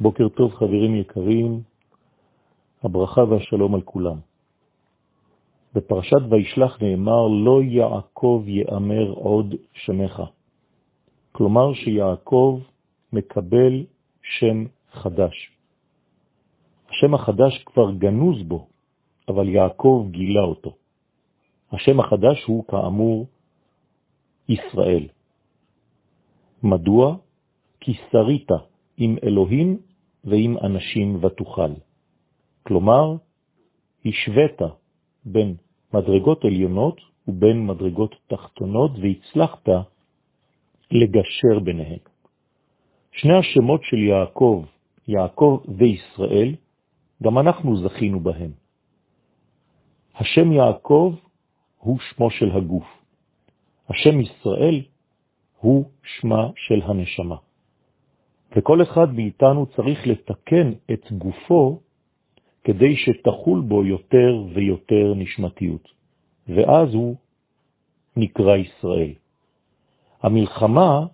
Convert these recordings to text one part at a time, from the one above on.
בוקר טוב חברים יקרים, הברכה והשלום על כולם. בפרשת וישלח נאמר, לא יעקב יאמר עוד שמך. כלומר שיעקב מקבל שם חדש. השם החדש כבר גנוז בו, אבל יעקב גילה אותו. השם החדש הוא כאמור ישראל. מדוע? כי שרית עם אלוהים ועם אנשים ותוכל. כלומר, השווית בין מדרגות עליונות ובין מדרגות תחתונות והצלחת לגשר ביניהם. שני השמות של יעקב, יעקב וישראל, גם אנחנו זכינו בהם. השם יעקב הוא שמו של הגוף. השם ישראל הוא שמה של הנשמה. וכל אחד מאיתנו צריך לתקן את גופו כדי שתחול בו יותר ויותר נשמתיות, ואז הוא נקרא ישראל. המלחמה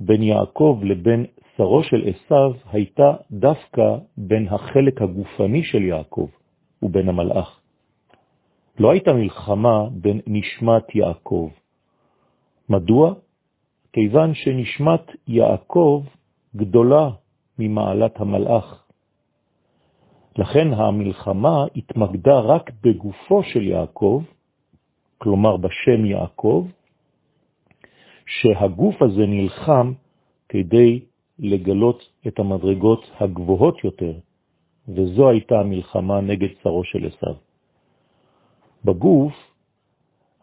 בין יעקב לבין שרו של עשיו הייתה דווקא בין החלק הגופני של יעקב ובין המלאך. לא הייתה מלחמה בין נשמת יעקב. מדוע? כיוון שנשמת יעקב גדולה ממעלת המלאך. לכן המלחמה התמקדה רק בגופו של יעקב, כלומר בשם יעקב, שהגוף הזה נלחם כדי לגלות את המדרגות הגבוהות יותר, וזו הייתה המלחמה נגד צרו של עשיו. בגוף,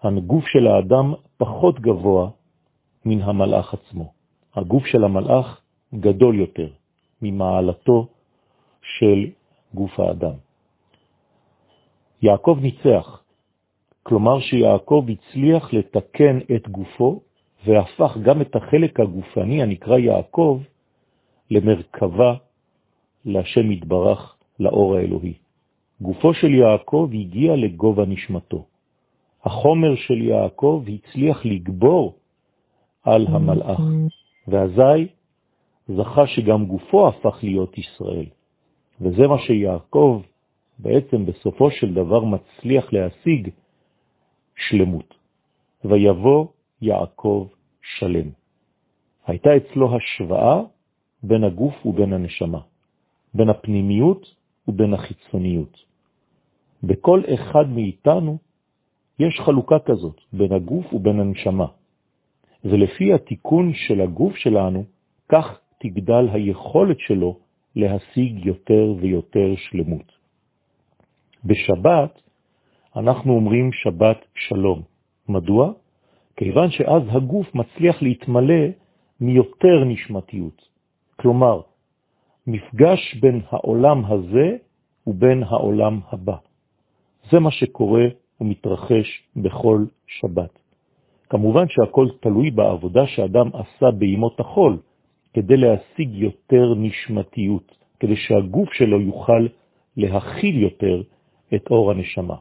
הגוף של האדם פחות גבוה מן המלאך עצמו. הגוף של המלאך גדול יותר ממעלתו של גוף האדם. יעקב ניצח, כלומר שיעקב הצליח לתקן את גופו והפך גם את החלק הגופני הנקרא יעקב למרכבה להשם יתברך לאור האלוהי. גופו של יעקב הגיע לגובה נשמתו. החומר של יעקב הצליח לגבור על המלאך, ואזי זכה שגם גופו הפך להיות ישראל. וזה מה שיעקב בעצם בסופו של דבר מצליח להשיג שלמות. ויבוא יעקב שלם. הייתה אצלו השוואה בין הגוף ובין הנשמה, בין הפנימיות ובין החיצוניות. בכל אחד מאיתנו יש חלוקה כזאת בין הגוף ובין הנשמה, ולפי התיקון של הגוף שלנו, כך תגדל היכולת שלו להשיג יותר ויותר שלמות. בשבת אנחנו אומרים שבת שלום. מדוע? כיוון שאז הגוף מצליח להתמלא מיותר נשמתיות. כלומר, מפגש בין העולם הזה ובין העולם הבא. זה מה שקורה ומתרחש בכל שבת. כמובן שהכל תלוי בעבודה שאדם עשה בימות החול, כדי להשיג יותר נשמתיות, כדי שהגוף שלו יוכל להכיל יותר את אור הנשמה.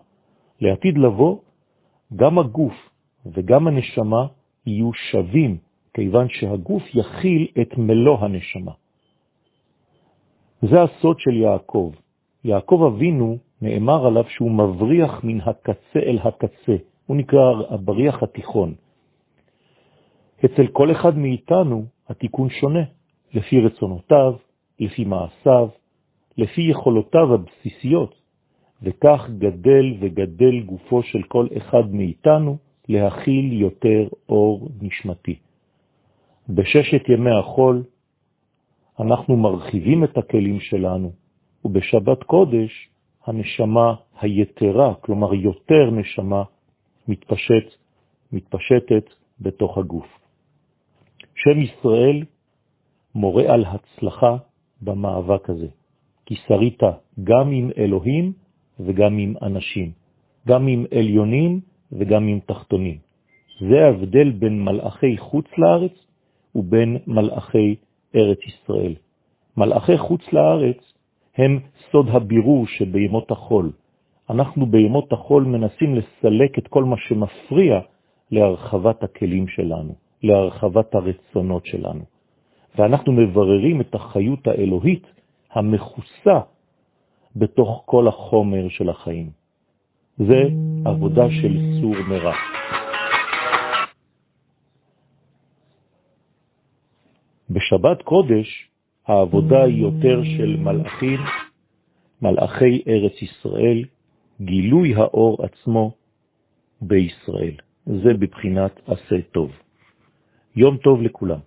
לעתיד לבוא, גם הגוף וגם הנשמה יהיו שווים, כיוון שהגוף יכיל את מלוא הנשמה. זה הסוד של יעקב. יעקב אבינו נאמר עליו שהוא מבריח מן הקצה אל הקצה, הוא נקרא הבריח התיכון. אצל כל אחד מאיתנו התיקון שונה, לפי רצונותיו, לפי מעשיו, לפי יכולותיו הבסיסיות, וכך גדל וגדל גופו של כל אחד מאיתנו להכיל יותר אור נשמתי. בששת ימי החול אנחנו מרחיבים את הכלים שלנו, ובשבת קודש הנשמה היתרה, כלומר יותר נשמה, מתפשט, מתפשטת בתוך הגוף. שם ישראל מורה על הצלחה במאבק הזה, כי שרית גם עם אלוהים וגם עם אנשים, גם עם עליונים וגם עם תחתונים. זה ההבדל בין מלאכי חוץ לארץ ובין מלאכי ארץ ישראל. מלאכי חוץ לארץ הם סוד הבירור שבימות החול. אנחנו בימות החול מנסים לסלק את כל מה שמפריע להרחבת הכלים שלנו, להרחבת הרצונות שלנו. ואנחנו מבררים את החיות האלוהית המחוסה בתוך כל החומר של החיים. זה עבודה של סור מרע. בשבת קודש העבודה היא יותר של מלאכים, מלאכי ארץ ישראל, גילוי האור עצמו בישראל. זה בבחינת עשה טוב. יום טוב לכולם.